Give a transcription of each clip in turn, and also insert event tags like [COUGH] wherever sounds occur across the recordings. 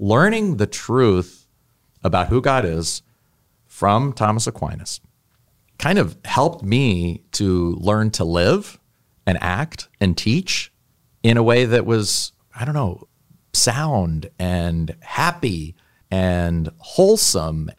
learning the truth about who God is from Thomas Aquinas kind of helped me to learn to live and act and teach in a way that was, I don't know, sound and happy and wholesome.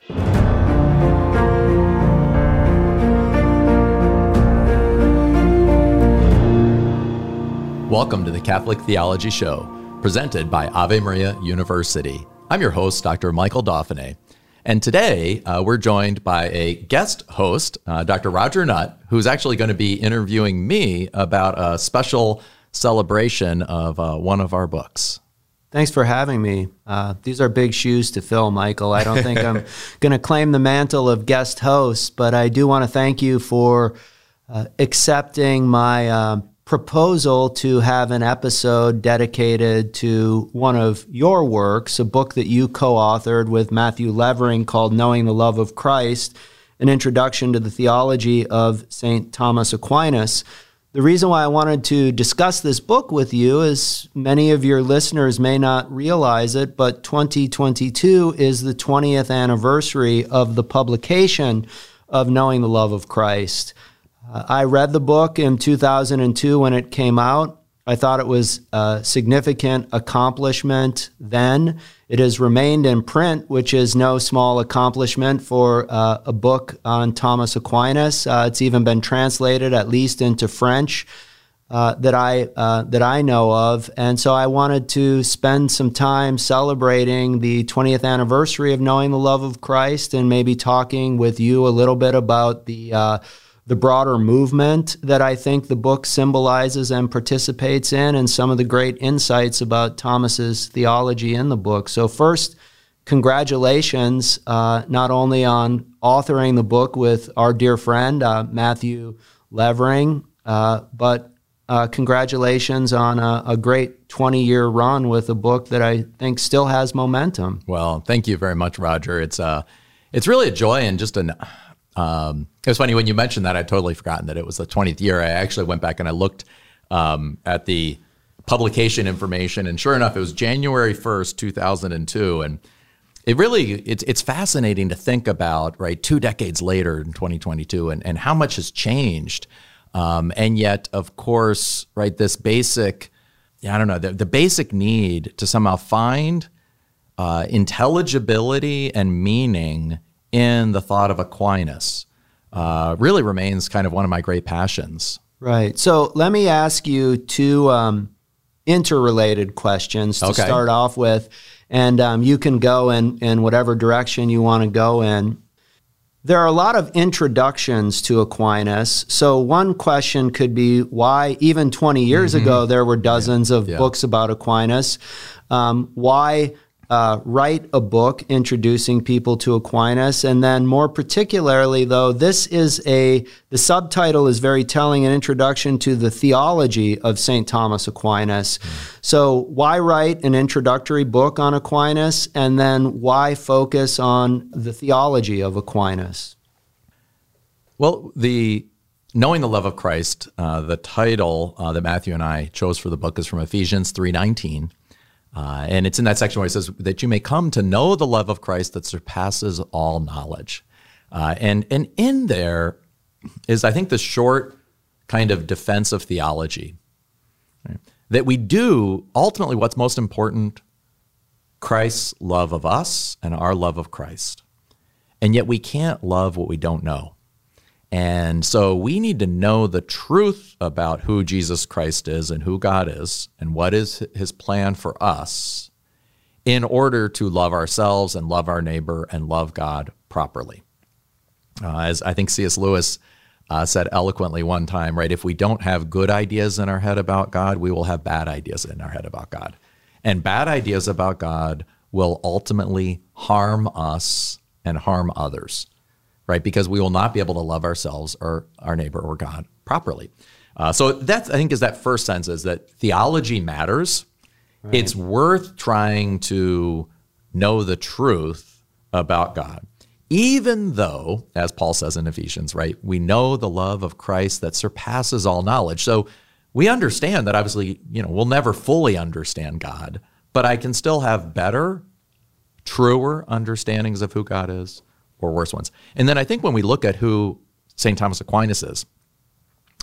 Welcome to the Catholic Theology Show, presented by Ave Maria University. I'm your host, Dr. Michael Dauphinais. And today uh, we're joined by a guest host, uh, Dr. Roger Nutt, who's actually going to be interviewing me about a special celebration of uh, one of our books. Thanks for having me. Uh, these are big shoes to fill, Michael. I don't think I'm [LAUGHS] going to claim the mantle of guest host, but I do want to thank you for uh, accepting my uh, proposal to have an episode dedicated to one of your works, a book that you co authored with Matthew Levering called Knowing the Love of Christ An Introduction to the Theology of St. Thomas Aquinas. The reason why I wanted to discuss this book with you is many of your listeners may not realize it, but 2022 is the 20th anniversary of the publication of Knowing the Love of Christ. Uh, I read the book in 2002 when it came out. I thought it was a significant accomplishment then. It has remained in print, which is no small accomplishment for uh, a book on Thomas Aquinas. Uh, it's even been translated, at least into French, uh, that I uh, that I know of. And so I wanted to spend some time celebrating the 20th anniversary of knowing the love of Christ, and maybe talking with you a little bit about the uh, the broader movement that I think the book symbolizes and participates in, and some of the great insights about Thomas's theology in the book. So, first, congratulations uh, not only on authoring the book with our dear friend uh, Matthew Levering, uh, but uh, congratulations on a, a great 20 year run with a book that I think still has momentum. Well, thank you very much, Roger. It's uh, it's really a joy and just an um, it was funny when you mentioned that. I'd totally forgotten that it was the 20th year. I actually went back and I looked um, at the publication information, and sure enough, it was January 1st, 2002. And it really it's it's fascinating to think about right two decades later in 2022 and, and how much has changed. Um, and yet, of course, right, this basic, I don't know, the, the basic need to somehow find uh, intelligibility and meaning in the thought of Aquinas uh, really remains kind of one of my great passions. Right. So let me ask you two um, interrelated questions to okay. start off with, and um, you can go in, in whatever direction you want to go in. There are a lot of introductions to Aquinas. So, one question could be why, even 20 years mm-hmm. ago, there were dozens yeah. of yeah. books about Aquinas. Um, why uh, write a book introducing people to Aquinas. And then, more particularly, though, this is a, the subtitle is very telling an introduction to the theology of St. Thomas Aquinas. So, why write an introductory book on Aquinas? And then, why focus on the theology of Aquinas? Well, the knowing the love of Christ, uh, the title uh, that Matthew and I chose for the book is from Ephesians 3:19. Uh, and it's in that section where he says that you may come to know the love of Christ that surpasses all knowledge. Uh, and, and in there is, I think, the short kind of defense of theology. Right? That we do ultimately what's most important Christ's love of us and our love of Christ. And yet we can't love what we don't know. And so we need to know the truth about who Jesus Christ is and who God is and what is his plan for us in order to love ourselves and love our neighbor and love God properly. Uh, as I think C.S. Lewis uh, said eloquently one time, right? If we don't have good ideas in our head about God, we will have bad ideas in our head about God. And bad ideas about God will ultimately harm us and harm others right? Because we will not be able to love ourselves or our neighbor or God properly. Uh, so that's I think is that first sense is that theology matters. Right. It's worth trying to know the truth about God. Even though, as Paul says in Ephesians, right, we know the love of Christ that surpasses all knowledge. So we understand that obviously, you know, we'll never fully understand God, but I can still have better truer understandings of who God is or worse ones. And then I think when we look at who St. Thomas Aquinas is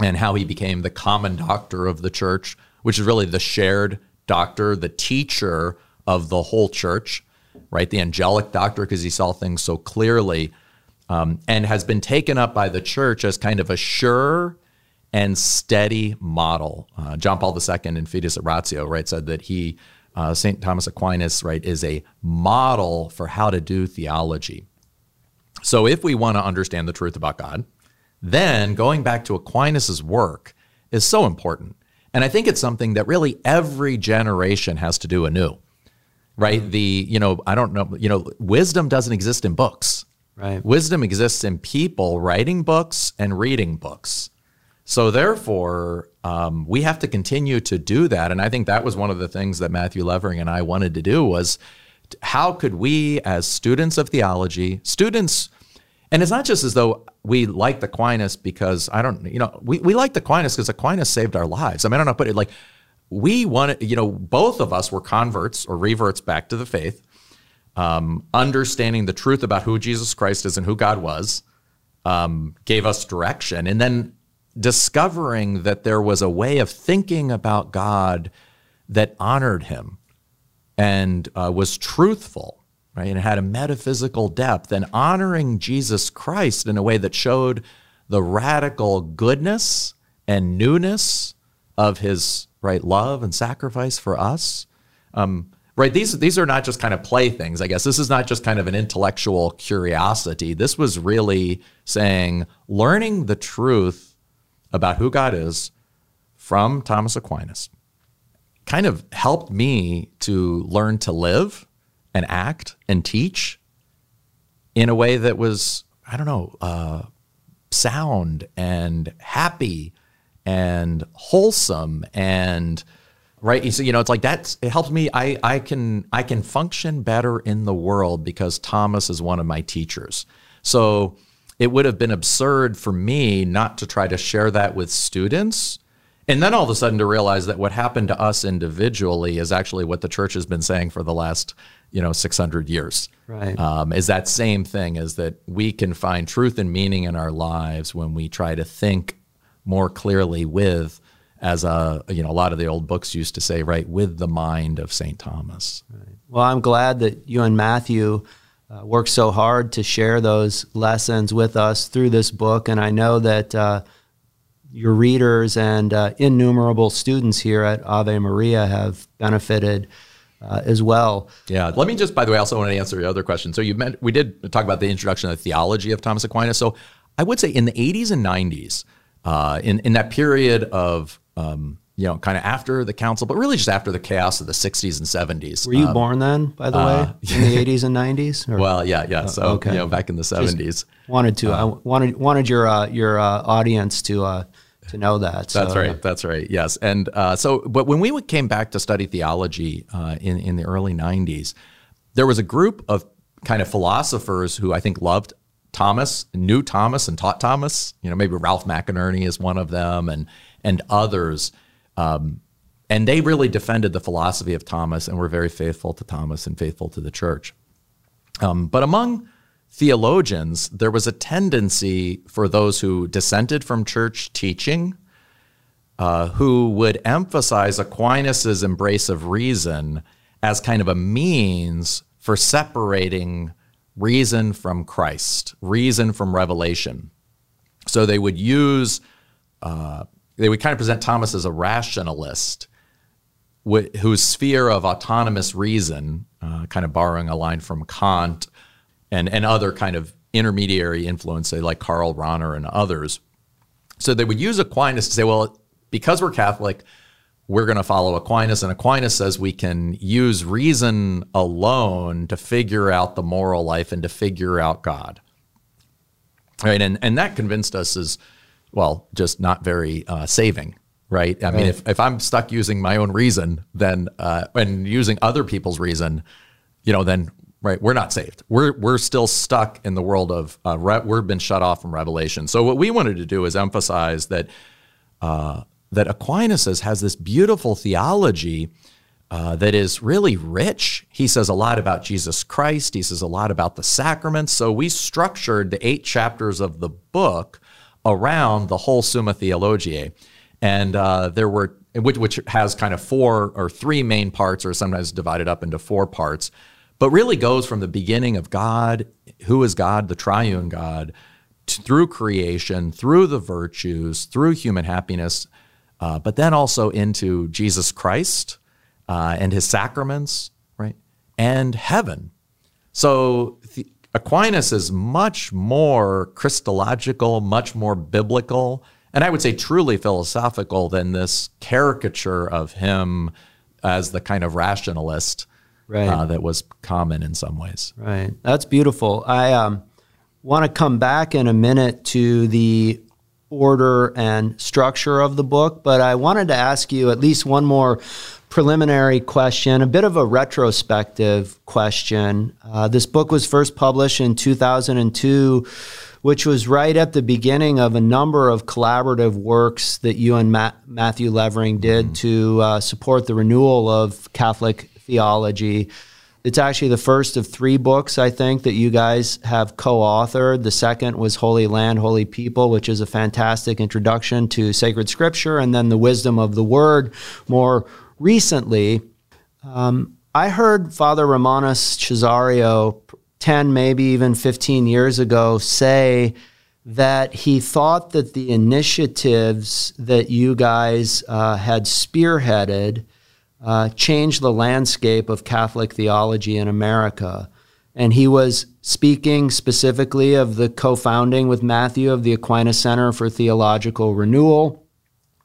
and how he became the common doctor of the church, which is really the shared doctor, the teacher of the whole church, right? The angelic doctor, because he saw things so clearly, um, and has been taken up by the church as kind of a sure and steady model. Uh, John Paul II in Fides et Ratio, right, said that he, uh, St. Thomas Aquinas, right, is a model for how to do theology. So if we want to understand the truth about God, then going back to Aquinas' work is so important. And I think it's something that really every generation has to do anew. Right? Mm-hmm. The, you know, I don't know, you know, wisdom doesn't exist in books. Right. Wisdom exists in people writing books and reading books. So therefore, um, we have to continue to do that. And I think that was one of the things that Matthew Levering and I wanted to do was how could we, as students of theology, students and it's not just as though we like Aquinas because I don't, you know, we, we like Aquinas because Aquinas saved our lives. I mean, I don't know, but it like we wanted, you know, both of us were converts or reverts back to the faith, um, understanding the truth about who Jesus Christ is and who God was, um, gave us direction. And then discovering that there was a way of thinking about God that honored him and uh, was truthful right? And had a metaphysical depth and honoring Jesus Christ in a way that showed the radical goodness and newness of his right love and sacrifice for us. Um, right these these are not just kind of playthings i guess this is not just kind of an intellectual curiosity this was really saying learning the truth about who god is from thomas aquinas kind of helped me to learn to live and act and teach in a way that was, I don't know, uh, sound and happy and wholesome and right so you know it's like that's it helps me i i can i can function better in the world because thomas is one of my teachers. So it would have been absurd for me not to try to share that with students and then all of a sudden to realize that what happened to us individually is actually what the church has been saying for the last, you know, 600 years. Right. Um, is that same thing is that we can find truth and meaning in our lives when we try to think more clearly with, as a, you know, a lot of the old books used to say, right, with the mind of St. Thomas. Right. Well, I'm glad that you and Matthew uh, worked so hard to share those lessons with us through this book. And I know that, uh, your readers and uh, innumerable students here at Ave Maria have benefited uh, as well. Yeah. Let me just, by the way, I also want to answer your other question. So you meant we did talk about the introduction of the theology of Thomas Aquinas. So I would say in the 80s and 90s, uh, in in that period of um, you know, kind of after the council, but really just after the chaos of the 60s and 70s. Were you um, born then, by the uh, way, in the [LAUGHS] 80s and 90s? Or? Well, yeah, yeah. So, okay. you know, back in the 70s. Just wanted to, uh, I wanted wanted your uh, your uh, audience to uh, to know that. So, that's right. That's right. Yes. And uh, so, but when we came back to study theology uh, in in the early '90s, there was a group of kind of philosophers who I think loved Thomas, knew Thomas, and taught Thomas. You know, maybe Ralph McInerny is one of them, and and others. Um, and they really defended the philosophy of Thomas and were very faithful to Thomas and faithful to the church. Um, but among theologians, there was a tendency for those who dissented from church teaching, uh, who would emphasize Aquinas' embrace of reason as kind of a means for separating reason from Christ, reason from revelation. So they would use, uh, they would kind of present Thomas as a rationalist wh- whose sphere of autonomous reason, uh, kind of borrowing a line from Kant, and, and other kind of intermediary influence, say like Karl Rahner and others. So they would use Aquinas to say, well, because we're Catholic, we're going to follow Aquinas. And Aquinas says we can use reason alone to figure out the moral life and to figure out God. Right. And, and that convinced us is, well, just not very uh, saving. Right. I right. mean, if, if I'm stuck using my own reason, then, uh, and using other people's reason, you know, then right? We're not saved. We're we're still stuck in the world of uh, re- we've been shut off from revelation. So what we wanted to do is emphasize that uh, that Aquinas has this beautiful theology uh, that is really rich. He says a lot about Jesus Christ. He says a lot about the sacraments. So we structured the eight chapters of the book around the whole Summa Theologiae, and uh, there were which, which has kind of four or three main parts, or sometimes divided up into four parts, but really goes from the beginning of God, who is God, the triune God, through creation, through the virtues, through human happiness, uh, but then also into Jesus Christ uh, and his sacraments, right? And heaven. So Aquinas is much more Christological, much more biblical, and I would say truly philosophical than this caricature of him as the kind of rationalist right. uh, that was common in some ways. Right. That's beautiful. I um, want to come back in a minute to the order and structure of the book, but I wanted to ask you at least one more preliminary question, a bit of a retrospective question. Uh, this book was first published in 2002, which was right at the beginning of a number of collaborative works that you and Matt, Matthew Levering did mm-hmm. to uh, support the renewal of Catholic theology. It's actually the first of three books, I think, that you guys have co authored. The second was Holy Land, Holy People, which is a fantastic introduction to sacred scripture, and then The Wisdom of the Word more recently. Um, I heard Father Romanus Cessario 10, maybe even 15 years ago say that he thought that the initiatives that you guys uh, had spearheaded uh, changed the landscape of Catholic theology in America. And he was speaking specifically of the co founding with Matthew of the Aquinas Center for Theological Renewal.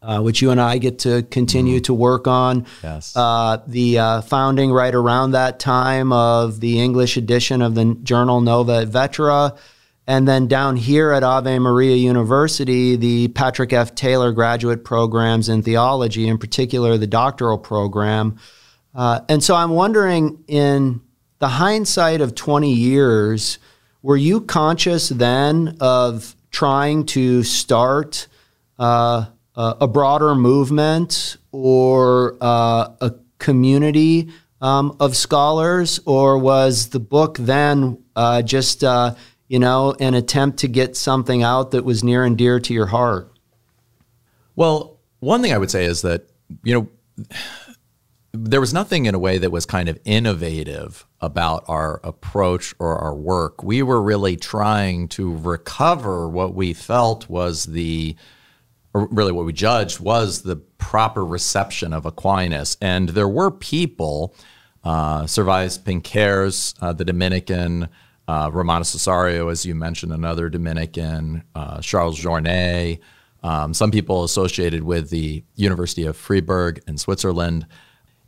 Uh, which you and I get to continue mm. to work on. Yes. Uh, the uh, founding right around that time of the English edition of the journal Nova et Vetera, and then down here at Ave Maria University, the Patrick F. Taylor graduate programs in theology, in particular the doctoral program. Uh, and so I'm wondering, in the hindsight of 20 years, were you conscious then of trying to start uh, a broader movement or uh, a community um, of scholars, or was the book then uh, just uh, you know, an attempt to get something out that was near and dear to your heart? Well, one thing I would say is that, you know, there was nothing in a way that was kind of innovative about our approach or our work. We were really trying to recover what we felt was the, or really what we judged was the proper reception of Aquinas. And there were people, uh, Servais Pinckaers, uh, the Dominican, uh, Romano Cessario, as you mentioned, another Dominican, uh, Charles Journet, um, some people associated with the University of Freiburg in Switzerland.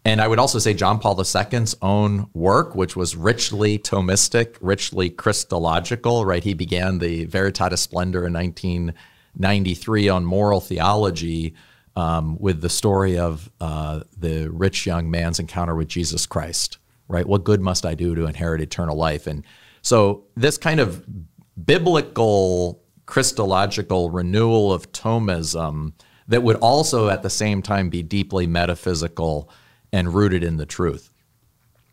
And I would also say John Paul II's own work, which was richly Thomistic, richly Christological, right? He began the Veritatis Splendor in 1993 on moral theology um, with the story of uh, the rich young man's encounter with Jesus Christ, right? What good must I do to inherit eternal life? And so this kind of biblical Christological renewal of Thomism that would also at the same time be deeply metaphysical and rooted in the truth.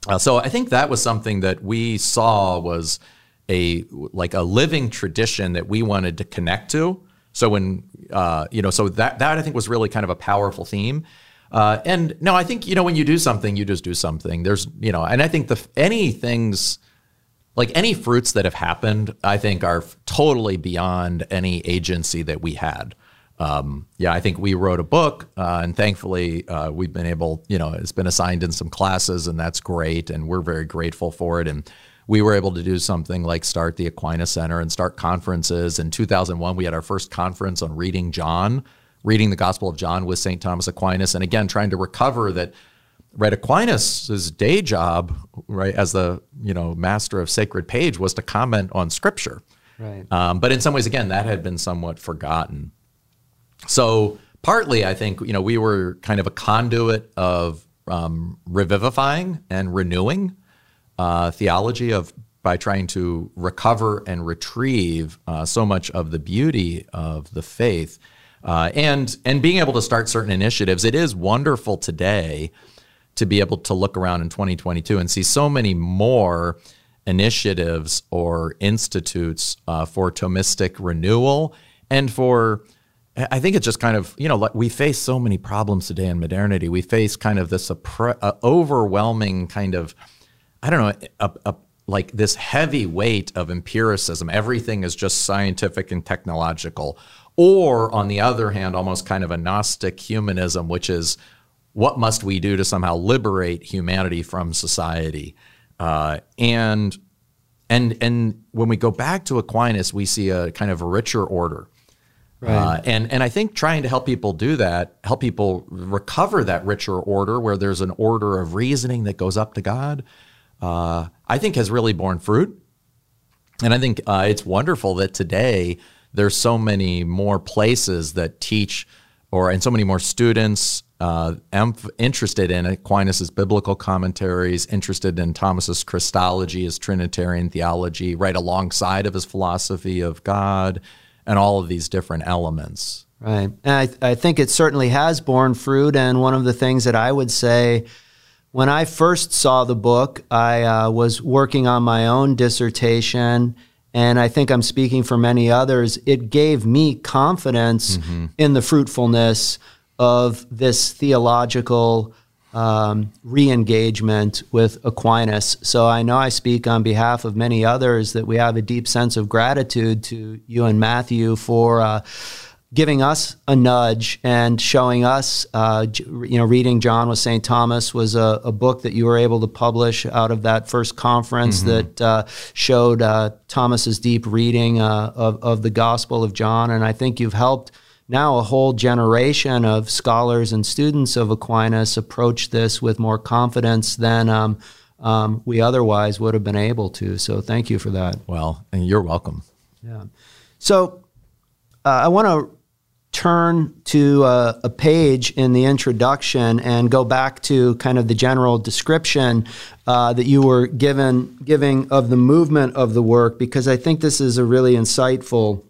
Uh, so I think that was something that we saw was a like a living tradition that we wanted to connect to. So when uh, you know, so that that I think was really kind of a powerful theme. Uh, and no, I think you know when you do something, you just do something. There's you know, and I think the any things like any fruits that have happened, I think are totally beyond any agency that we had. Um, yeah, I think we wrote a book, uh, and thankfully uh, we've been able, you know, it's been assigned in some classes, and that's great, and we're very grateful for it. And we were able to do something like start the Aquinas Center and start conferences. In 2001, we had our first conference on reading John, reading the Gospel of John with St. Thomas Aquinas, and again trying to recover that right Aquinas' day job, right, as the you know master of sacred page, was to comment on Scripture. Right. Um, but in some ways, again, that had been somewhat forgotten. So partly, I think you know we were kind of a conduit of um, revivifying and renewing uh, theology of by trying to recover and retrieve uh, so much of the beauty of the faith. Uh, and and being able to start certain initiatives, it is wonderful today to be able to look around in 2022 and see so many more initiatives or institutes uh, for Thomistic renewal and for I think it's just kind of, you know, like we face so many problems today in modernity. We face kind of this uh, overwhelming kind of, I don't know, a, a, like this heavy weight of empiricism. Everything is just scientific and technological. Or on the other hand, almost kind of a Gnostic humanism, which is what must we do to somehow liberate humanity from society? Uh, and and and when we go back to Aquinas, we see a kind of a richer order. Right. Uh, and and I think trying to help people do that, help people recover that richer order where there's an order of reasoning that goes up to God, uh, I think has really borne fruit. And I think uh, it's wonderful that today there's so many more places that teach, or and so many more students uh, interested in Aquinas' biblical commentaries, interested in Thomas's Christology, his Trinitarian theology, right alongside of his philosophy of God and all of these different elements. Right. And I, I think it certainly has borne fruit. And one of the things that I would say when I first saw the book, I uh, was working on my own dissertation. And I think I'm speaking for many others. It gave me confidence mm-hmm. in the fruitfulness of this theological um, re engagement with Aquinas. So I know I speak on behalf of many others that we have a deep sense of gratitude to you and Matthew for. Uh, giving us a nudge and showing us, uh, you know, reading John with St. Thomas was a, a, book that you were able to publish out of that first conference mm-hmm. that uh, showed uh, Thomas's deep reading uh, of, of the Gospel of John. And I think you've helped now a whole generation of scholars and students of Aquinas approach this with more confidence than um, um, we otherwise would have been able to. So thank you for that. Well, and you're welcome. Yeah. So uh, I want to turn to a, a, page in the introduction and go back to kind of the general description uh, that you were given giving of the movement of the work because I think this is a really insightful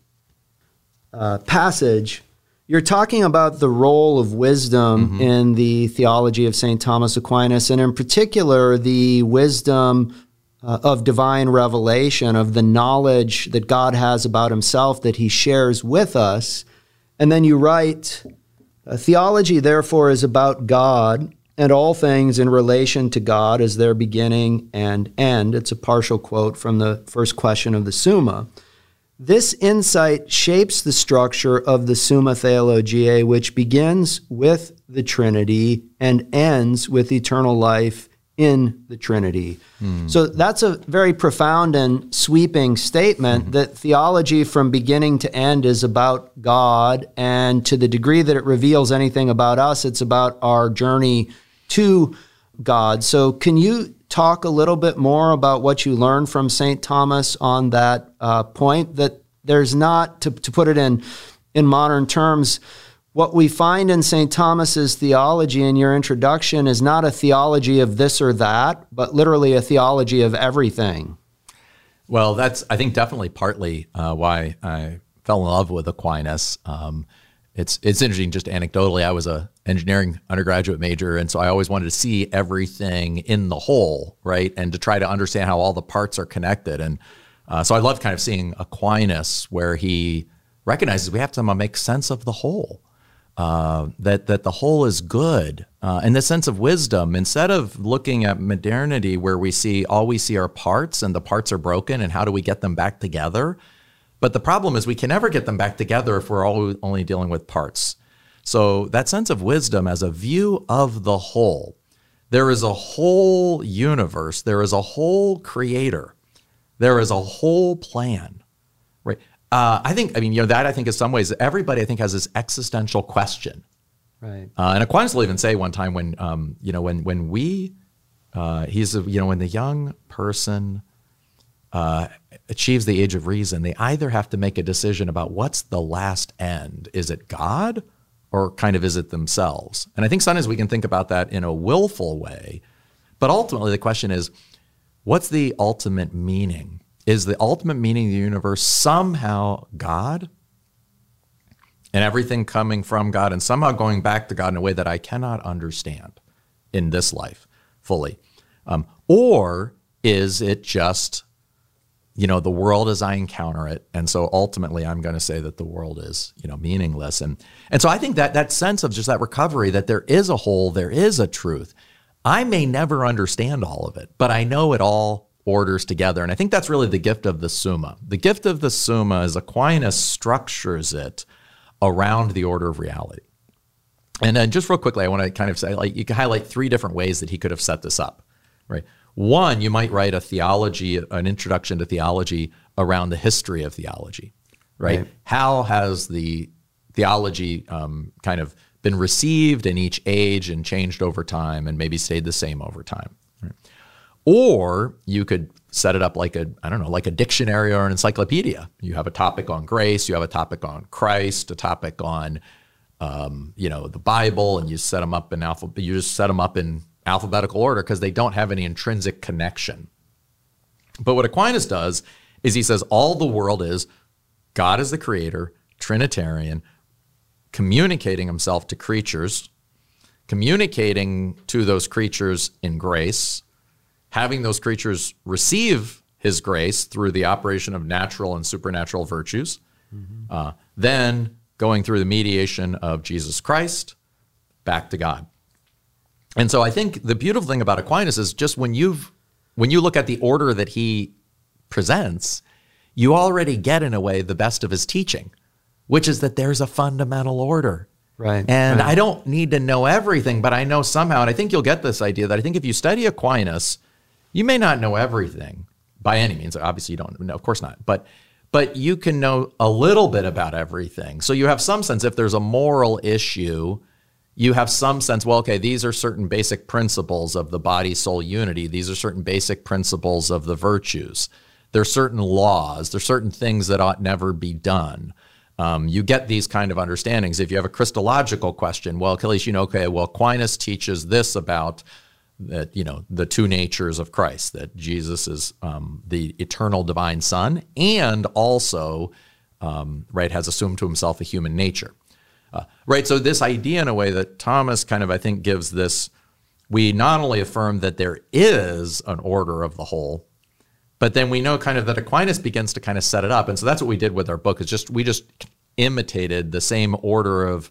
uh, passage you're talking about the role of wisdom mm-hmm. in the theology of St. Thomas Aquinas, and in particular, the wisdom uh, of divine revelation, of the knowledge that God has about himself that he shares with us. And then you write, Theology, therefore, is about God and all things in relation to God as their beginning and end. It's a partial quote from the first question of the Summa. This insight shapes the structure of the Summa Theologiae, which begins with the Trinity and ends with eternal life in the Trinity. Hmm. So that's a very profound and sweeping statement mm-hmm. that theology from beginning to end is about God. And to the degree that it reveals anything about us, it's about our journey to God. So, can you talk a little bit more about what you learned from St. Thomas on that uh, point that there's not, to, to put it in, in modern terms, what we find in St. Thomas's theology in your introduction is not a theology of this or that, but literally a theology of everything. Well, that's, I think, definitely partly uh, why I fell in love with Aquinas. Um, it's it's interesting. Just anecdotally, I was a engineering undergraduate major, and so I always wanted to see everything in the whole, right, and to try to understand how all the parts are connected. And uh, so I love kind of seeing Aquinas, where he recognizes we have to make sense of the whole. Uh, that that the whole is good uh, in the sense of wisdom. Instead of looking at modernity, where we see all we see are parts and the parts are broken, and how do we get them back together? But the problem is we can never get them back together if we're all, only dealing with parts. So that sense of wisdom as a view of the whole, there is a whole universe, there is a whole creator, there is a whole plan. Uh, I think, I mean, you know, that I think in some ways, everybody I think has this existential question. Right. Uh, and Aquinas will even say one time when, um, you know, when, when we, uh, he's, a, you know, when the young person uh, achieves the age of reason, they either have to make a decision about what's the last end. Is it God or kind of is it themselves? And I think sometimes we can think about that in a willful way. But ultimately, the question is what's the ultimate meaning? Is the ultimate meaning of the universe somehow God? And everything coming from God and somehow going back to God in a way that I cannot understand. in this life fully? Um, or is it just, you know, the world as I encounter it, and so ultimately I'm going to say that the world is, you know, meaningless, and and so I think that that sense of just that recovery that there is a whole, there is a truth. I may never understand all of it, but I know it all orders together, and I think that's really the gift of the Summa. The gift of the Summa is Aquinas structures it around the order of reality. And then just real quickly, I want to kind of say, like, you can highlight three different ways that he could have set this up, right? One, you might write a theology, an introduction to theology around the history of theology, right? right. How has the theology um, kind of been received in each age and changed over time and maybe stayed the same over time? Or you could set it up like a, I don't know, like a dictionary or an encyclopedia. You have a topic on grace, you have a topic on Christ, a topic on um, you know, the Bible, and you set them up in alphabet. You just set them up in alphabetical order because they don't have any intrinsic connection. But what Aquinas does is he says all the world is God is the creator, Trinitarian, communicating himself to creatures, communicating to those creatures in grace, having those creatures receive his grace through the operation of natural and supernatural virtues, mm-hmm. uh, then going through the mediation of Jesus Christ back to God. And so I think the beautiful thing about Aquinas is just when you've when you look at the order that he presents, you already get in a way the best of his teaching, which is that there's a fundamental order. Right. And right. I don't need to know everything, but I know somehow, and I think you'll get this idea that I think if you study Aquinas, you may not know everything by any means. Obviously, you don't. No, of course not. But but you can know a little bit about everything. So you have some sense if there's a moral issue, you have some sense, well, okay, these are certain basic principles of the body soul unity. These are certain basic principles of the virtues. There are certain laws, there are certain things that ought never be done. Um, you get these kind of understandings. If you have a Christological question, well, least you know, okay, well, Aquinas teaches this about that you know the two natures of Christ that Jesus is um, the eternal divine Son and also um, right has assumed to himself a human nature. Uh, right so this idea in a way that Thomas kind of I think gives this we not only affirm that there is an order of the whole but then we know kind of that Aquinas begins to kind of set it up. And so that's what we did with our book is just we just imitated the same order of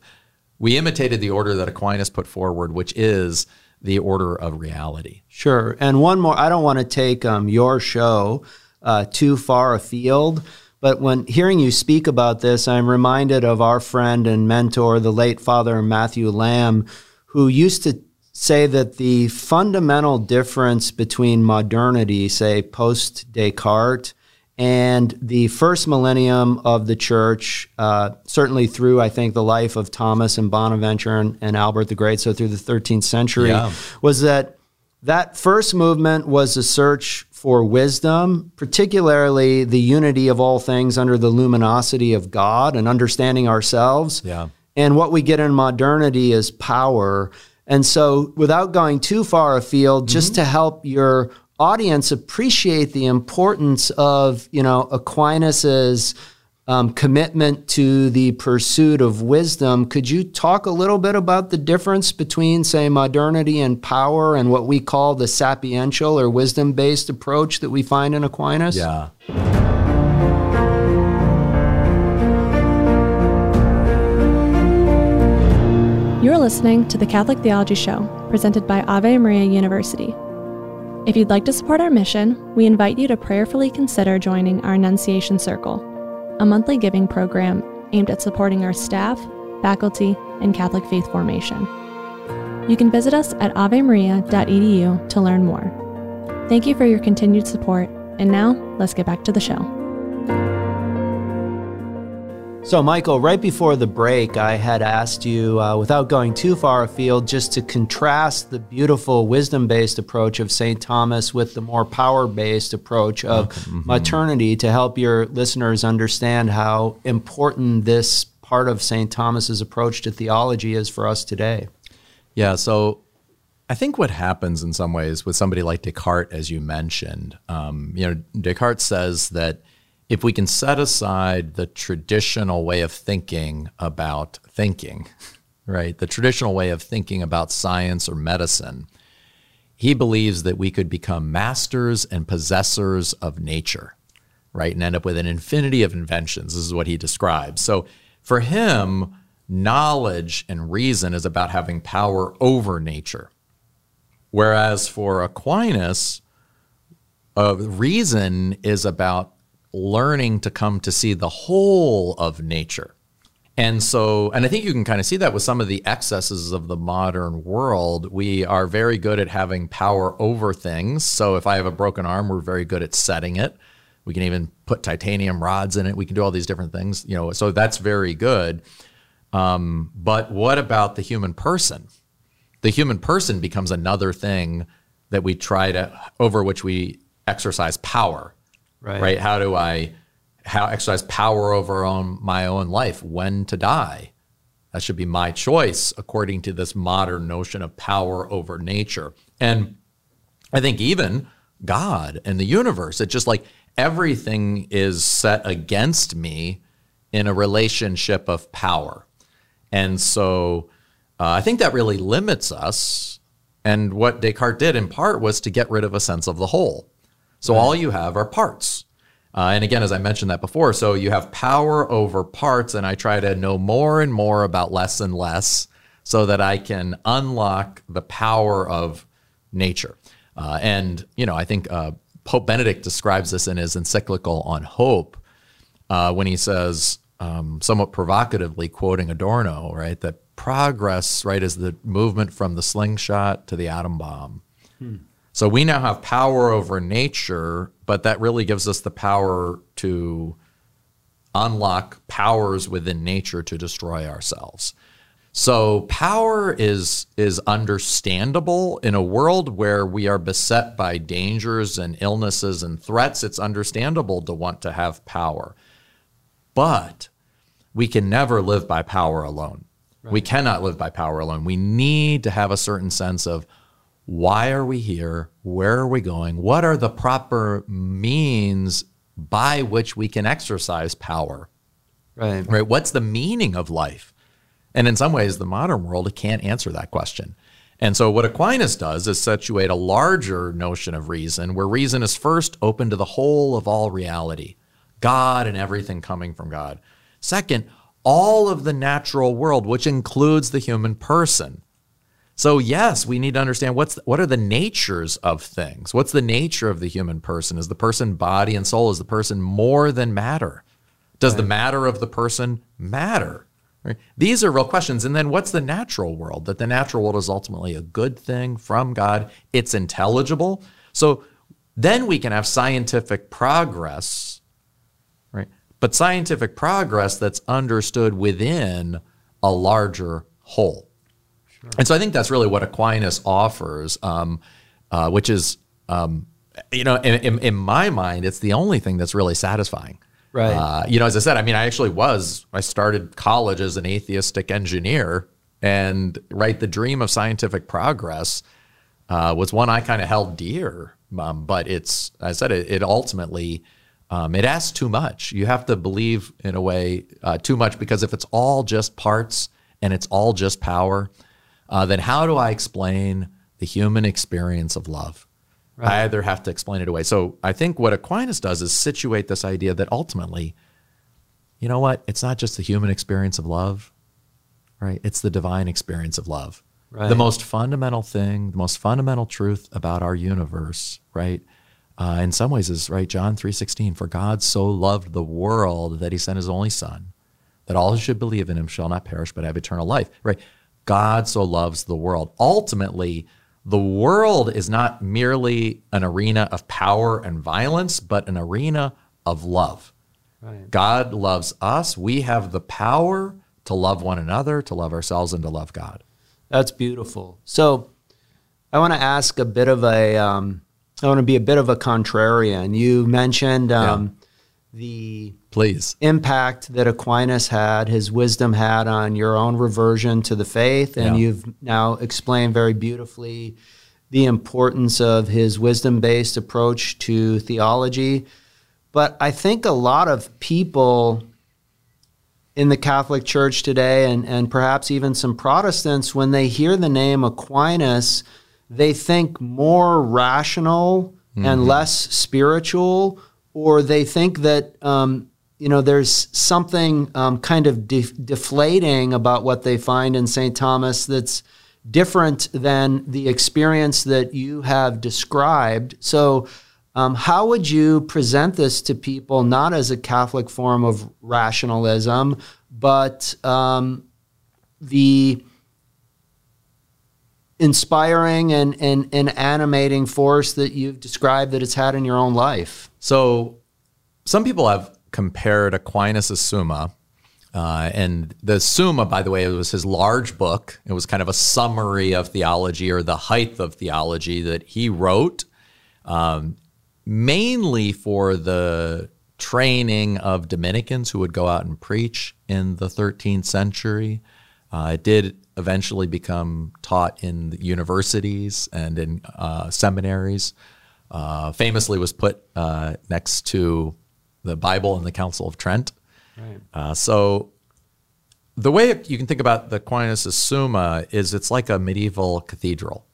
we imitated the order that Aquinas put forward which is the order of reality. Sure. And one more, I don't want to take um, your show uh, too far afield, but when hearing you speak about this, I'm reminded of our friend and mentor, the late Father Matthew Lamb, who used to say that the fundamental difference between modernity, say post Descartes, and the first millennium of the church, uh, certainly through, I think, the life of Thomas and Bonaventure and, and Albert the Great, so through the 13th century, yeah. was that that first movement was a search for wisdom, particularly the unity of all things under the luminosity of God and understanding ourselves. Yeah. And what we get in modernity is power. And so, without going too far afield, mm-hmm. just to help your audience appreciate the importance of you know Aquinas's um, commitment to the pursuit of wisdom. Could you talk a little bit about the difference between, say, modernity and power, and what we call the sapiential or wisdom-based approach that we find in Aquinas? Yeah. You're listening to the Catholic Theology Show, presented by Ave Maria University. If you'd like to support our mission, we invite you to prayerfully consider joining our Annunciation Circle, a monthly giving program aimed at supporting our staff, faculty, and Catholic faith formation. You can visit us at avemaria.edu to learn more. Thank you for your continued support, and now let's get back to the show. So, Michael, right before the break, I had asked you, uh, without going too far afield, just to contrast the beautiful wisdom based approach of St. Thomas with the more power based approach of mm-hmm. modernity to help your listeners understand how important this part of St. Thomas's approach to theology is for us today. Yeah, so I think what happens in some ways with somebody like Descartes, as you mentioned, um, you know, Descartes says that if we can set aside the traditional way of thinking about thinking, [LAUGHS] right? The traditional way of thinking about science or medicine. He believes that we could become masters and possessors of nature, right? And end up with an infinity of inventions. This is what he describes. So for him, knowledge and reason is about having power over nature. Whereas for Aquinas, uh, reason is about learning to come to see the whole of nature. And so, and I think you can kind of see that with some of the excesses of the modern world. We are very good at having power over things. So if I have a broken arm, we're very good at setting it. We can even put titanium rods in it. We can do all these different things, you know. So that's very good. Um, but what about the human person? The human person becomes another thing that we try to over which we exercise power. Right. Right. How do I how exercise power over own, my own life? When to die? That should be my choice according to this modern notion of power over nature. And I think even God and the universe, it's just like everything is set against me in a relationship of power. And so uh, I think that really limits us. And what Descartes did in part was to get rid of a sense of the whole. So all you have are parts. Uh, and again, as I mentioned that before, so you have power over parts, and I try to know more and more about less and less so that I can unlock the power of nature. Uh, and, you know, I think uh, Pope Benedict describes this in his encyclical on hope uh, when he says, um, somewhat provocatively, quoting Adorno, right, that progress, right, is the movement from the slingshot to the atom bomb. Hmm. So we now have power over nature, but that really gives us the power to unlock powers within nature to destroy ourselves. So power is is understandable in a world where we are beset by dangers and illnesses and threats. It's understandable to want to have power. But we can never live by power alone. Right. We cannot live by power alone. We need to have a certain sense of why are we here? Where are we going? What are the proper means by which we can exercise power? Right. Right. What's the meaning of life? And in some ways, the modern world can't answer that question. And so, what Aquinas does is situate a larger notion of reason, where reason is first open to the whole of all reality, God and everything coming from God. Second, all of the natural world, which includes the human person. So yes, we need to understand what's what are the natures of things. What's the nature of the human person? Is the person body and soul? Is the person more than matter? Does right. the matter of the person matter? Right? These are real questions. And then what's the natural world? That the natural world is ultimately a good thing from God. It's intelligible. So then we can have scientific progress, right? But scientific progress that's understood within a larger whole. And so I think that's really what Aquinas offers, um, uh, which is, um, you know, in, in, in, my mind, it's the only thing that's really satisfying. Right. Uh, you know, as I said, I mean, I actually was, I started college as an atheistic engineer, and right, the dream of scientific progress uh, was one I kind of held dear. Um, but it's, I said, it, it ultimately, um, it asks too much. You have to believe in a way uh, too much because if it's all just parts and it's all just power, uh, then how do I explain the human experience of love? Right. I either have to explain it away. So I think what Aquinas does is situate this idea that ultimately, you know what? It's not just the human experience of love, right? It's the divine experience of love. Right. The most fundamental thing, the most fundamental truth about our universe, right? Uh, in some ways is right john 3.16 for god so loved the world that he sent his only son that all who should believe in him shall not perish but have eternal life right God so loves the world. Ultimately, the world is not merely an arena of power and violence, but an arena of love. Right. God loves us. We have the power to love one another, to love ourselves, and to love God. That's beautiful. So, I want to ask a bit of a. Um, I want to be a bit of a contrarian. You mentioned um, the please impact that Aquinas had, his wisdom had on your own reversion to the faith, and yeah. you've now explained very beautifully the importance of his wisdom-based approach to theology. But I think a lot of people in the Catholic Church today, and, and perhaps even some Protestants, when they hear the name Aquinas, they think more rational mm-hmm. and less spiritual, or they think that um, you know there's something um, kind of de- deflating about what they find in St. Thomas that's different than the experience that you have described. So. Um, how would you present this to people, not as a Catholic form of rationalism, but um, the inspiring and, and, and animating force that you've described that it's had in your own life? So, some people have compared Aquinas' Summa. Uh, and the Summa, by the way, it was his large book. It was kind of a summary of theology or the height of theology that he wrote. Um, mainly for the training of Dominicans who would go out and preach in the 13th century. Uh, it did eventually become taught in universities and in uh, seminaries. Uh, famously, was put uh, next to the Bible and the Council of Trent. Right. Uh, so, the way you can think about the Aquinas' Summa is it's like a medieval cathedral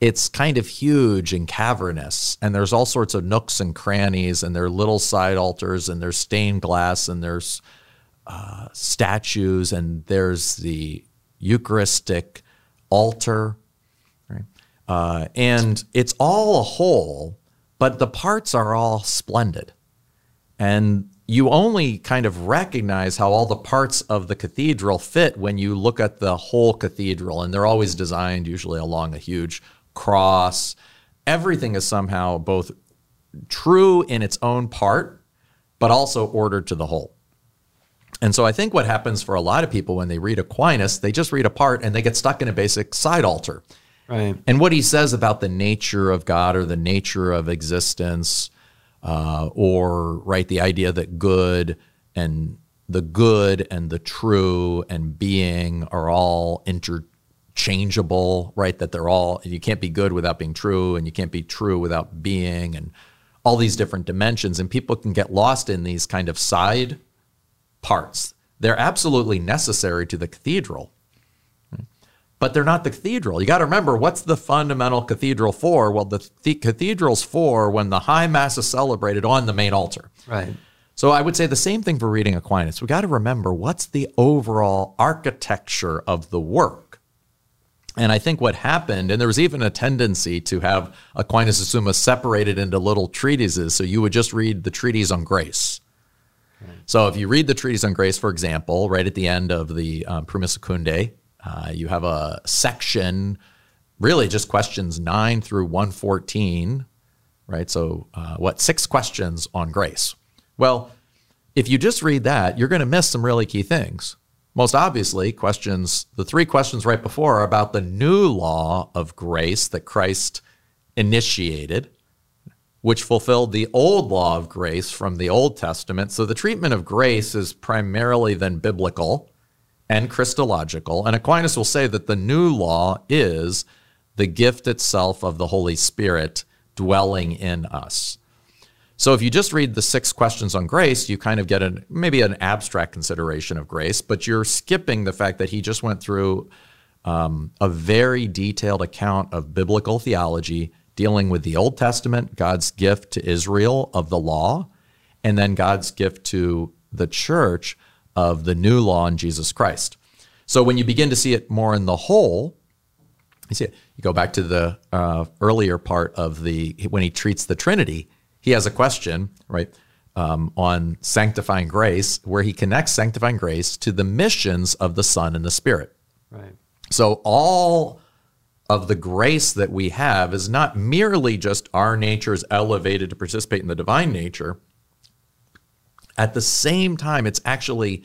it's kind of huge and cavernous and there's all sorts of nooks and crannies and there are little side altars and there's stained glass and there's uh, statues and there's the eucharistic altar? Uh, and it's all a whole but the parts are all splendid and you only kind of recognize how all the parts of the cathedral fit when you look at the whole cathedral and they're always designed usually along a huge cross. Everything is somehow both true in its own part, but also ordered to the whole. And so I think what happens for a lot of people when they read Aquinas, they just read a part and they get stuck in a basic side altar. Right. And what he says about the nature of God or the nature of existence, uh, or right, the idea that good and the good and the true and being are all interchangeable, right? That they're all, you can't be good without being true, and you can't be true without being, and all these different dimensions. And people can get lost in these kind of side parts. They're absolutely necessary to the cathedral, but they're not the cathedral. You got to remember what's the fundamental cathedral for? Well, the, the cathedral's for when the high mass is celebrated on the main altar. Right. So I would say the same thing for reading Aquinas. We got to remember what's the overall architecture of the work and I think what happened, and there was even a tendency to have Aquinas' Summa separated into little treatises. So you would just read the treatise on grace. So if you read the treatise on grace, for example, right at the end of the um, Prima Secundae, uh, you have a section, really just questions 9 through 114, right? So uh, what, six questions on grace. Well, if you just read that, you're going to miss some really key things. Most obviously, questions, the three questions right before are about the new law of grace that Christ initiated, which fulfilled the old law of grace from the Old Testament. So the treatment of grace is primarily then biblical and Christological. And Aquinas will say that the new law is the gift itself of the Holy Spirit dwelling in us. So if you just read the six questions on grace, you kind of get an maybe an abstract consideration of grace, but you're skipping the fact that he just went through um, a very detailed account of biblical theology dealing with the Old Testament, God's gift to Israel of the law, and then God's gift to the church of the new law in Jesus Christ. So when you begin to see it more in the whole, you see it, you go back to the uh, earlier part of the when he treats the Trinity he has a question, right, um, on sanctifying grace, where he connects sanctifying grace to the missions of the Son and the Spirit. Right. So all of the grace that we have is not merely just our nature is elevated to participate in the divine nature. At the same time, it's actually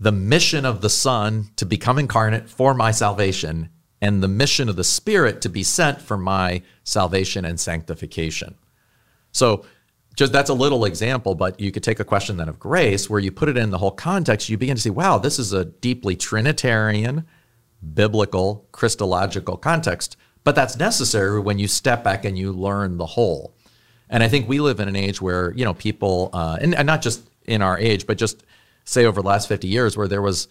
the mission of the Son to become incarnate for my salvation and the mission of the Spirit to be sent for my salvation and sanctification. So just that's a little example, but you could take a question then of grace where you put it in the whole context, you begin to see, wow, this is a deeply Trinitarian, biblical, Christological context. But that's necessary when you step back and you learn the whole. And I think we live in an age where, you know, people, uh, and, and not just in our age, but just say over the last 50 years where there was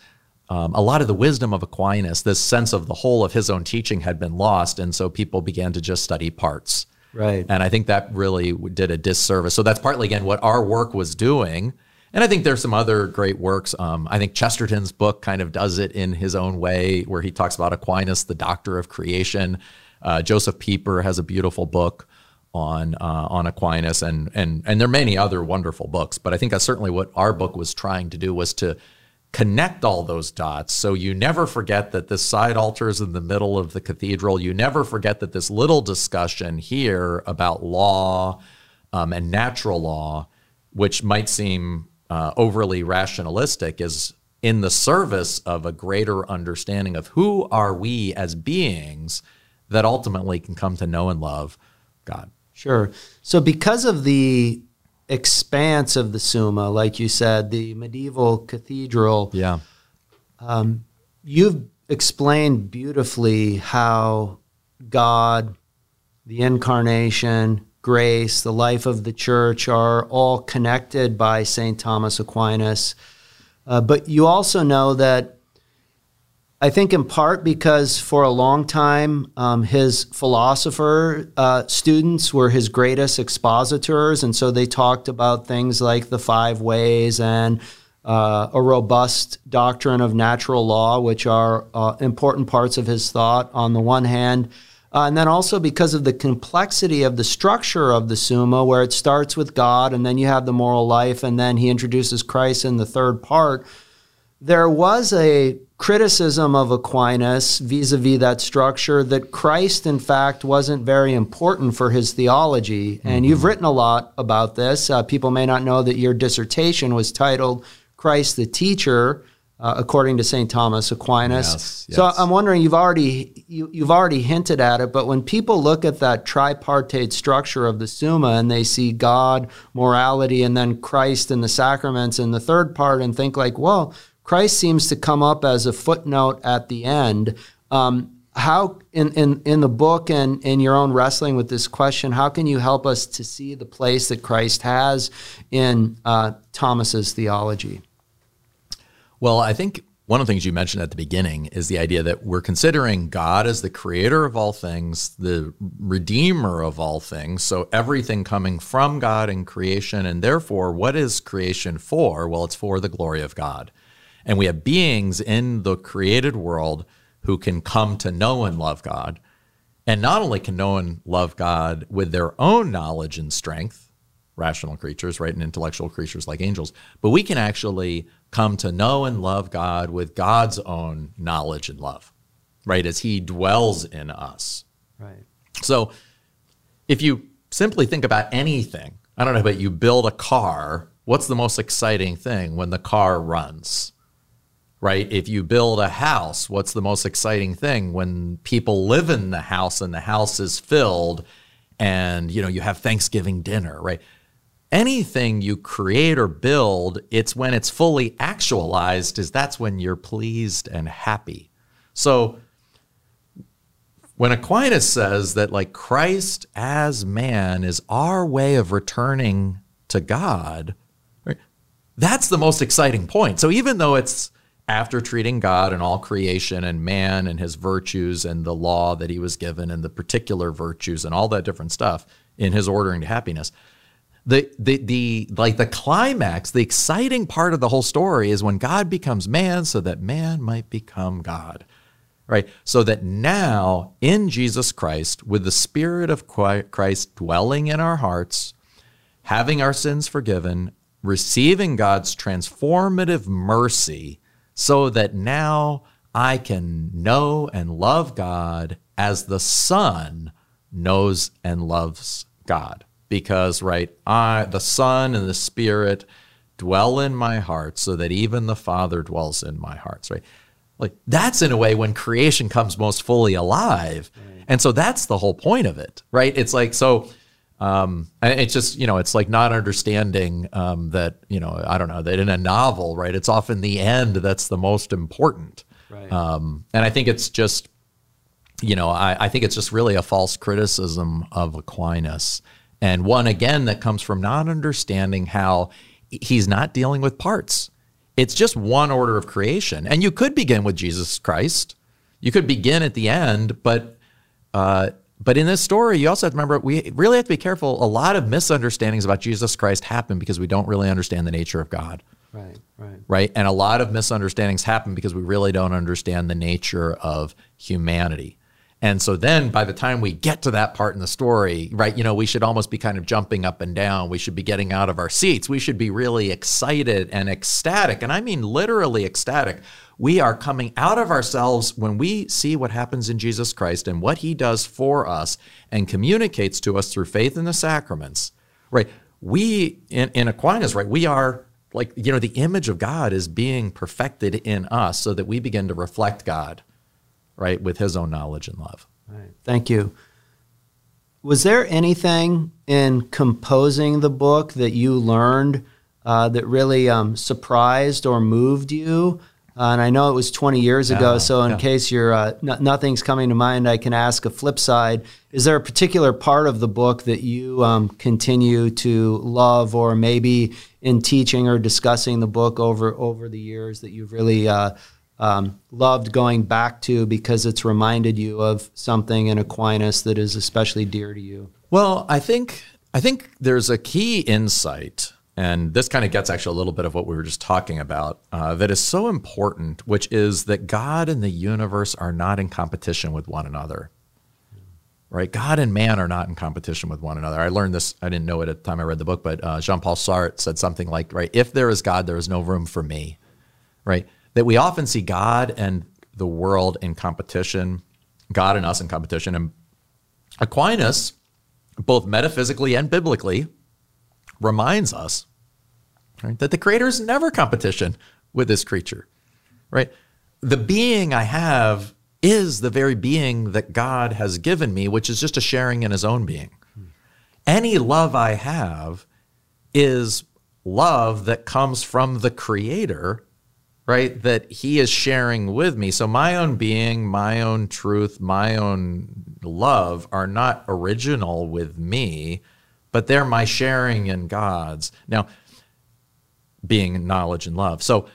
um, a lot of the wisdom of Aquinas, this sense of the whole of his own teaching had been lost. And so people began to just study parts. Right. And I think that really did a disservice. So that's partly, again, what our work was doing. And I think there's some other great works. Um, I think Chesterton's book kind of does it in his own way, where he talks about Aquinas, the doctor of creation. Uh, Joseph Pieper has a beautiful book on uh, on Aquinas, and and and there are many other wonderful books. But I think that's certainly what our book was trying to do was to connect all those dots so you never forget that this side altar is in the middle of the cathedral. You never forget that this little discussion here about law um, and natural law, which might seem uh, overly rationalistic, is in the service of a greater understanding of who are we as beings that ultimately can come to know and love God. Sure. So because of the expanse of the Summa, like you said, the medieval cathedral. Yeah. Um, you've explained beautifully how God, the incarnation, grace, the life of the church are all connected by St. Thomas Aquinas. Uh, but you also know that I think in part because for a long time, um, his philosopher uh, students were his greatest expositors. And so they talked about things like the five ways and uh, a robust doctrine of natural law, which are uh, important parts of his thought on the one hand. Uh, and then also because of the complexity of the structure of the Summa, where it starts with God and then you have the moral life, and then he introduces Christ in the third part. There was a criticism of Aquinas vis a vis that structure that Christ, in fact, wasn't very important for his theology. And mm-hmm. you've written a lot about this. Uh, people may not know that your dissertation was titled Christ the Teacher. Uh, according to St. Thomas Aquinas. Yes, yes. So I'm wondering, you've already you, you've already hinted at it, but when people look at that tripartite structure of the Summa and they see God, morality, and then Christ and the sacraments in the third part, and think like, well, Christ seems to come up as a footnote at the end. Um, how in, in, in the book and in your own wrestling with this question, how can you help us to see the place that Christ has in uh, Thomas's theology? Well, I think one of the things you mentioned at the beginning is the idea that we're considering God as the creator of all things, the redeemer of all things. So everything coming from God in creation. And therefore, what is creation for? Well, it's for the glory of God. And we have beings in the created world who can come to know and love God. And not only can know and love God with their own knowledge and strength, rational creatures, right, and intellectual creatures like angels, but we can actually come to know and love God with God's own knowledge and love, right, as He dwells in us. Right. So if you simply think about anything, I don't know, but you build a car, what's the most exciting thing when the car runs? Right? If you build a house, what's the most exciting thing when people live in the house and the house is filled and you know you have Thanksgiving dinner, right? Anything you create or build, it's when it's fully actualized is that's when you're pleased and happy. So when Aquinas says that like Christ as man is our way of returning to God, right? That's the most exciting point. So even though it's after treating God and all creation and man and his virtues and the law that he was given and the particular virtues and all that different stuff in his ordering to happiness. The, the the like the climax, the exciting part of the whole story is when God becomes man so that man might become God. Right? So that now in Jesus Christ, with the Spirit of Christ dwelling in our hearts, having our sins forgiven, receiving God's transformative mercy, so that now I can know and love God as the Son knows and loves God. Because, right, I, the Son and the Spirit dwell in my heart so that even the Father dwells in my hearts, right? Like that's in a way when creation comes most fully alive. And so that's the whole point of it, right? It's like, so um, it's just you know it's like not understanding um, that you know I don't know that in a novel right it's often the end that's the most important right. um, and I think it's just you know I, I think it's just really a false criticism of Aquinas and one again that comes from not understanding how he's not dealing with parts it's just one order of creation. And you could begin with Jesus Christ. You could begin at the end, but uh, but in this story, you also have to remember we really have to be careful. A lot of misunderstandings about Jesus Christ happen because we don't really understand the nature of God. Right, right. Right. And a lot of misunderstandings happen because we really don't understand the nature of humanity. And so then by the time we get to that part in the story, right, you know, we should almost be kind of jumping up and down. We should be getting out of our seats. We should be really excited and ecstatic. And I mean literally ecstatic. We are coming out of ourselves when we see what happens in Jesus Christ and what he does for us and communicates to us through faith in the sacraments. Right. We in, in Aquinas, right, we are like, you know, the image of God is being perfected in us so that we begin to reflect God right, with his own knowledge and love. Right. Thank you. Was there anything in composing the book that you learned uh, that really um, surprised or moved you? Uh, and I know it was 20 years ago, so in yeah. case you're uh, n- nothing's coming to mind, I can ask a flip side. Is there a particular part of the book that you um, continue to love, or maybe in teaching or discussing the book over over the years that you've really uh, um, loved going back to because it's reminded you of something in Aquinas that is especially dear to you? Well, I think I think there's a key insight, and this kind of gets actually a little bit of what we were just talking about, uh, that is so important, which is that God and the universe are not in competition with one another. Right? God and man are not in competition with one another. I learned this, I didn't know it at the time I read the book, but uh, Jean Paul Sartre said something like, right, if there is God, there is no room for me. Right? That we often see God and the world in competition, God and us in competition. And Aquinas, both metaphysically and biblically, reminds us right, that the creator is never competition with this creature. Right? The being I have is the very being that God has given me, which is just a sharing in his own being. Any love I have is love that comes from the creator right? That he is sharing with me. So my own being, my own truth, my own love are not original with me, but they're my sharing in God's. Now, being knowledge and love. So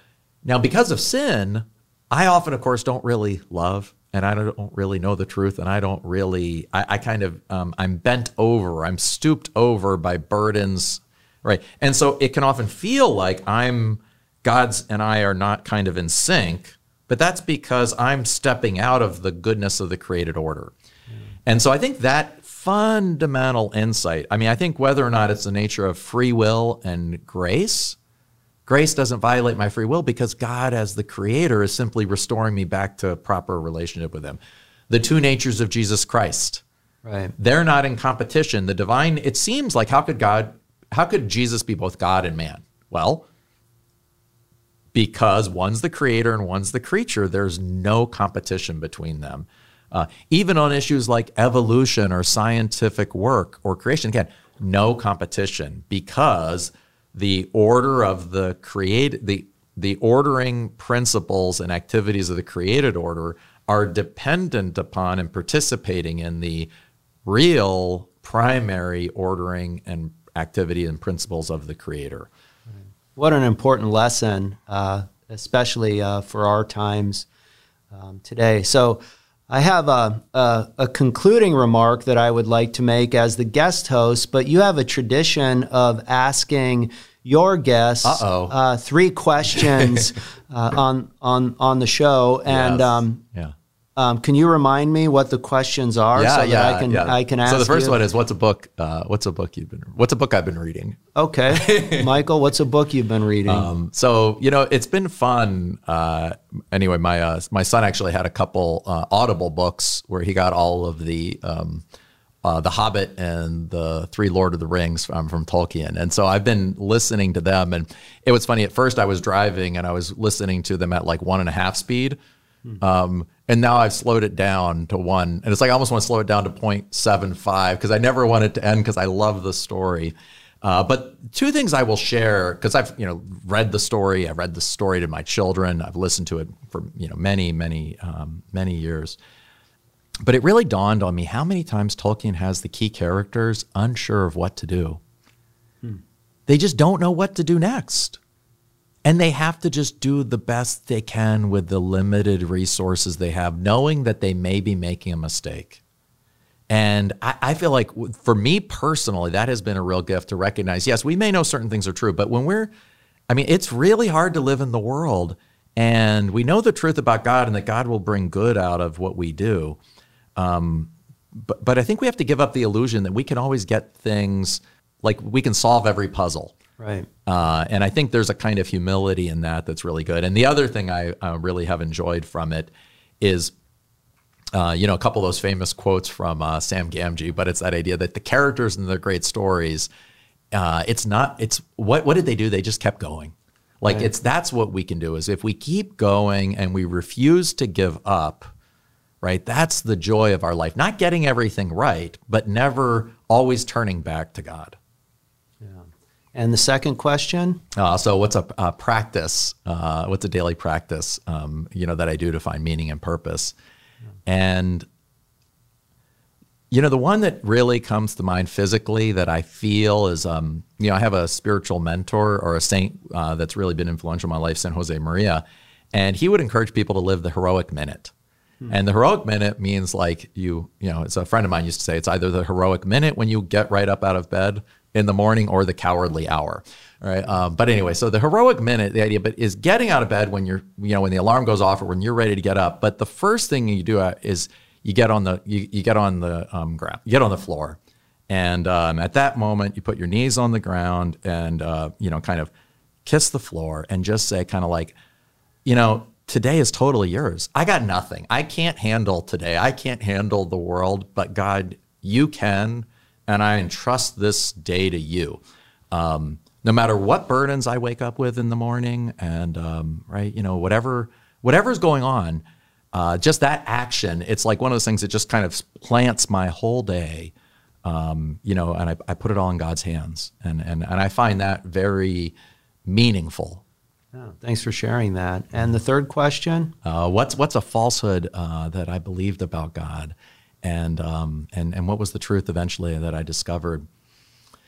now, because of sin, I often, of course, don't really love and I don't really know the truth and I don't really, I, I kind of, um, I'm bent over, I'm stooped over by burdens, right? And so it can often feel like I'm, God's and I are not kind of in sync, but that's because I'm stepping out of the goodness of the created order. And so I think that fundamental insight, I mean, I think whether or not it's the nature of free will and grace, grace doesn't violate my free will because God, as the creator, is simply restoring me back to a proper relationship with Him. The two natures of Jesus Christ, Right. they're not in competition. The divine, it seems like how could God, how could Jesus be both God and man? Well, because one's the creator and one's the creature, there's no competition between them. Uh, even on issues like evolution or scientific work or creation, again, no competition because the order of the create the the ordering principles and activities of the created order are dependent upon and participating in the real primary ordering and activity and principles of the creator. What an important lesson, uh, especially uh, for our times um, today. So, I have a, a, a concluding remark that I would like to make as the guest host, but you have a tradition of asking your guests uh, three questions [LAUGHS] uh, on on on the show, and Yes. um, yeah. Um, can you remind me what the questions are so that I can I can ask So the first you? one is what's a book? Uh, what's a book you've been? What's a book I've been reading? Okay, [LAUGHS] Michael, what's a book you've been reading? Um, so you know, it's been fun. Uh, anyway, my uh, my son actually had a couple uh, Audible books where he got all of the um, uh, the Hobbit and the three Lord of the Rings from, from Tolkien, and so I've been listening to them. And it was funny. At first, I was driving and I was listening to them at like one and a half speed. Um, and now I've slowed it down to one, and it's like I almost want to slow it down to 0.75 because I never want it to end because I love the story. Uh, but two things I will share because I've you know read the story, I've read the story to my children, I've listened to it for you know many many um, many years. But it really dawned on me how many times Tolkien has the key characters unsure of what to do. They just don't know what to do next. And they have to just do the best they can with the limited resources they have, knowing that they may be making a mistake. And I, I, feel like for me personally, that has been a real gift to recognize yes, we may know certain things are true, but when we're, I mean, it's really hard to live in the world. And we know the truth about God and that God will bring good out of what we do. Um, but, but I think we have to give up the illusion that we can always get things like we can solve every puzzle. Right. Uh, and I think there's a kind of humility in that that's really good. And the other thing I uh, really have enjoyed from it is uh, you know, a couple of those famous quotes from uh, Sam Gamgee, but it's that idea that the characters in the great stories, uh, it's not, it's what, what did they do? They just kept going. Like right. it's, that's what we can do is if we keep going and we refuse to give up, right? That's the joy of our life. Not getting everything right, but never always turning back to God. And the second question? Uh, so, what's a, a practice? Uh, what's a daily practice? Um, you know that I do to find meaning and purpose. And you know, the one that really comes to mind physically that I feel is, um, you know, I have a spiritual mentor or a saint uh, that's really been influential in my life, San Josemaría, and he would encourage people to live the heroic minute. Hmm. And the heroic minute means like you, you know, it's a friend of mine used to say it's either the heroic minute when you get right up out of bed in the morning or the cowardly hour. Right. Um, but anyway, so the heroic minute, the idea, but is getting out of bed when you're, you know, when the alarm goes off or when you're ready to get up. But the first thing you do uh, is you get on the, you, you get on the um, ground, you get on the floor. And um, at that moment, you put your knees on the ground and, uh, you know, kind of kiss the floor and just say, kind of like, you know, today is totally yours. I got nothing. I can't handle today. I can't handle the world, but God, you can. And I entrust this day to you. Um, no matter what burdens I wake up with in the morning, and um, right, you know, whatever whatever's going on, uh, just that action, it's like one of those things that just kind of plants my whole day. Um, you know, and I, I, put it all in God's hands, and and and I find that very meaningful. Oh, thanks for sharing that. And the third question: uh, What's what's a falsehood uh, that I believed about God, and um, and and what was the truth eventually that I discovered?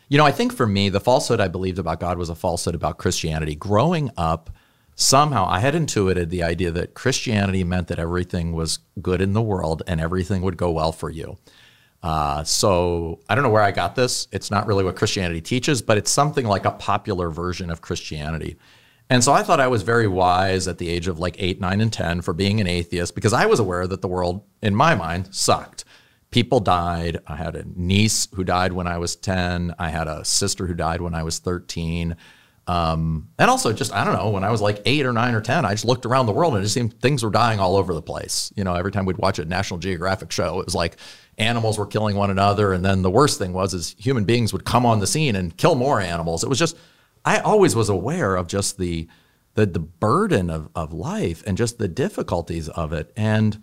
You know, I think for me, the falsehood I believed about God was a falsehood about Christianity. Growing up, somehow I had intuited the idea that Christianity meant that everything was good in the world and everything would go well for you. Uh, so I don't know where I got this. It's not really what Christianity teaches, but it's something like a popular version of Christianity. And so I thought I was very wise at the age of like eight, nine, and 10 for being an atheist because I was aware that the world, in my mind, sucked people died. I had a niece who died when I was 10. I had a sister who died when I was 13. Um, and also just, I don't know, when I was like eight or nine or 10, I just looked around the world and it just seemed things were dying all over the place. You know, every time we'd watch a National Geographic show, it was like animals were killing one another. And then the worst thing was is human beings would come on the scene and kill more animals. It was just, I always was aware of just the, the, the burden of, of life and just the difficulties of it. And,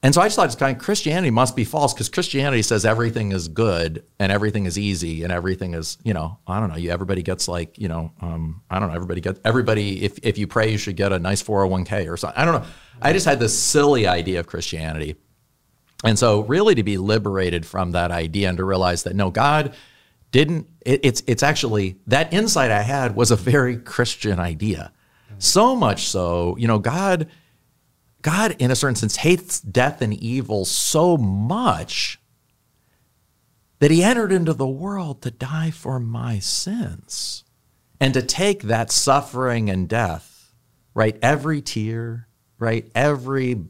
and so I just thought it's kind of Christianity must be false because Christianity says everything is good and everything is easy and everything is, you know, I don't know. You everybody gets like, you know, um, I don't know. Everybody gets everybody. If if you pray, you should get a nice 401k or something. I don't know. I just had this silly idea of Christianity, and so really to be liberated from that idea and to realize that no, God didn't. It, it's it's actually that insight I had was a very Christian idea. So much so, you know, God God, in a certain sense, hates death and evil so much that he entered into the world to die for my sins and to take that suffering and death, right? Every tear, right? Every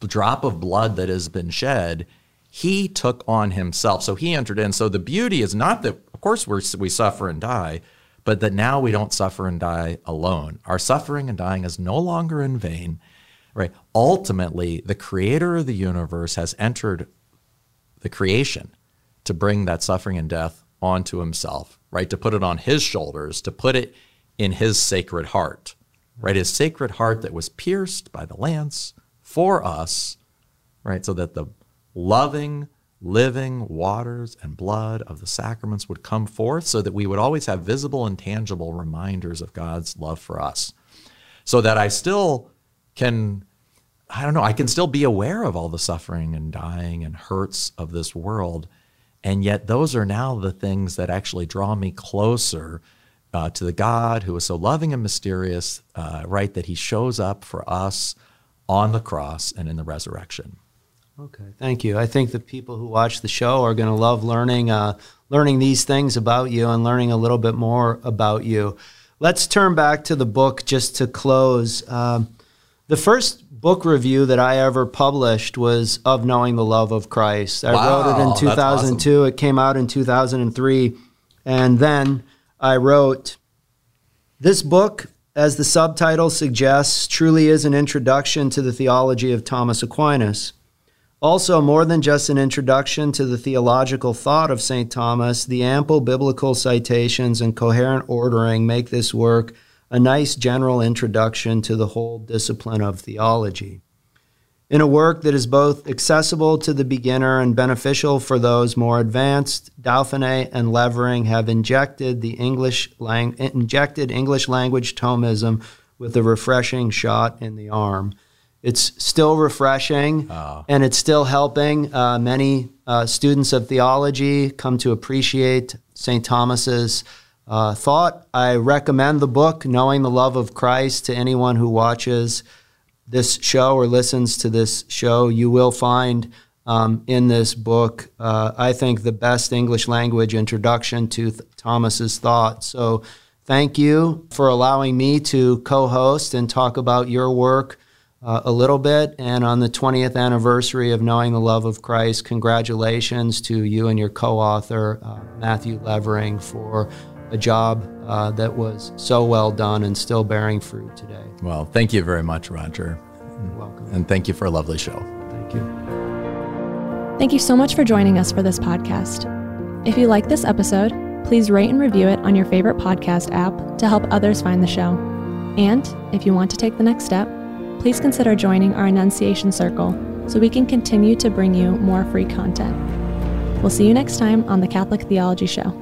drop of blood that has been shed, he took on himself. So he entered in. So the beauty is not that, of course, we we suffer and die, but that now we don't suffer and die alone. Our suffering and dying is no longer in vain right? Ultimately, the creator of the universe has entered the creation to bring that suffering and death onto himself, right? To put it on his shoulders, to put it in his sacred heart, right? His sacred heart that was pierced by the lance for us, right? So that the loving, living waters and blood of the sacraments would come forth so that we would always have visible and tangible reminders of God's love for us. So that I still can I don't know, I can still be aware of all the suffering and dying and hurts of this world. And yet, those are now the things that actually draw me closer uh, to the God who is so loving and mysterious, uh, right? That he shows up for us on the cross and in the resurrection. Okay, thank you. I think the people who watch the show are going to love learning uh, learning these things about you and learning a little bit more about you. Let's turn back to the book just to close. Um, the first book review that I ever published was of Knowing the Love of Christ. I Wow, wrote it in that's 2002. It came out in 2003, and then I wrote this book, as the subtitle suggests, truly is an introduction to the theology of Thomas Aquinas. Also, more than just an introduction to the theological thought of St. Thomas, the ample biblical citations and coherent ordering make this work a nice general introduction to the whole discipline of theology. In a work that is both accessible to the beginner and beneficial for those more advanced, Dauphinais and Levering have injected the English lang- injected English language Thomism with a refreshing shot in the arm. It's still refreshing, and it's still helping uh, many uh, students of theology come to appreciate St. Thomas's uh, thought. I recommend the book, Knowing the Love of Christ, to anyone who watches this show or listens to this show. You will find um, in this book, uh, I think, the best English language introduction to th- Thomas's thought. So, thank you for allowing me to co-host and talk about your work uh, a little bit. And on the 20th anniversary of Knowing the Love of Christ, congratulations to you and your co-author uh, Matthew Levering for a job uh, that was so well done and still bearing fruit today. Well, thank you very much, Roger. You're welcome. And thank you for a lovely show. Thank you. Thank you so much for joining us for this podcast. If you like this episode, please rate and review it on your favorite podcast app to help others find the show. And if you want to take the next step, please consider joining our Annunciation Circle so we can continue to bring you more free content. We'll see you next time on the Catholic Theology Show.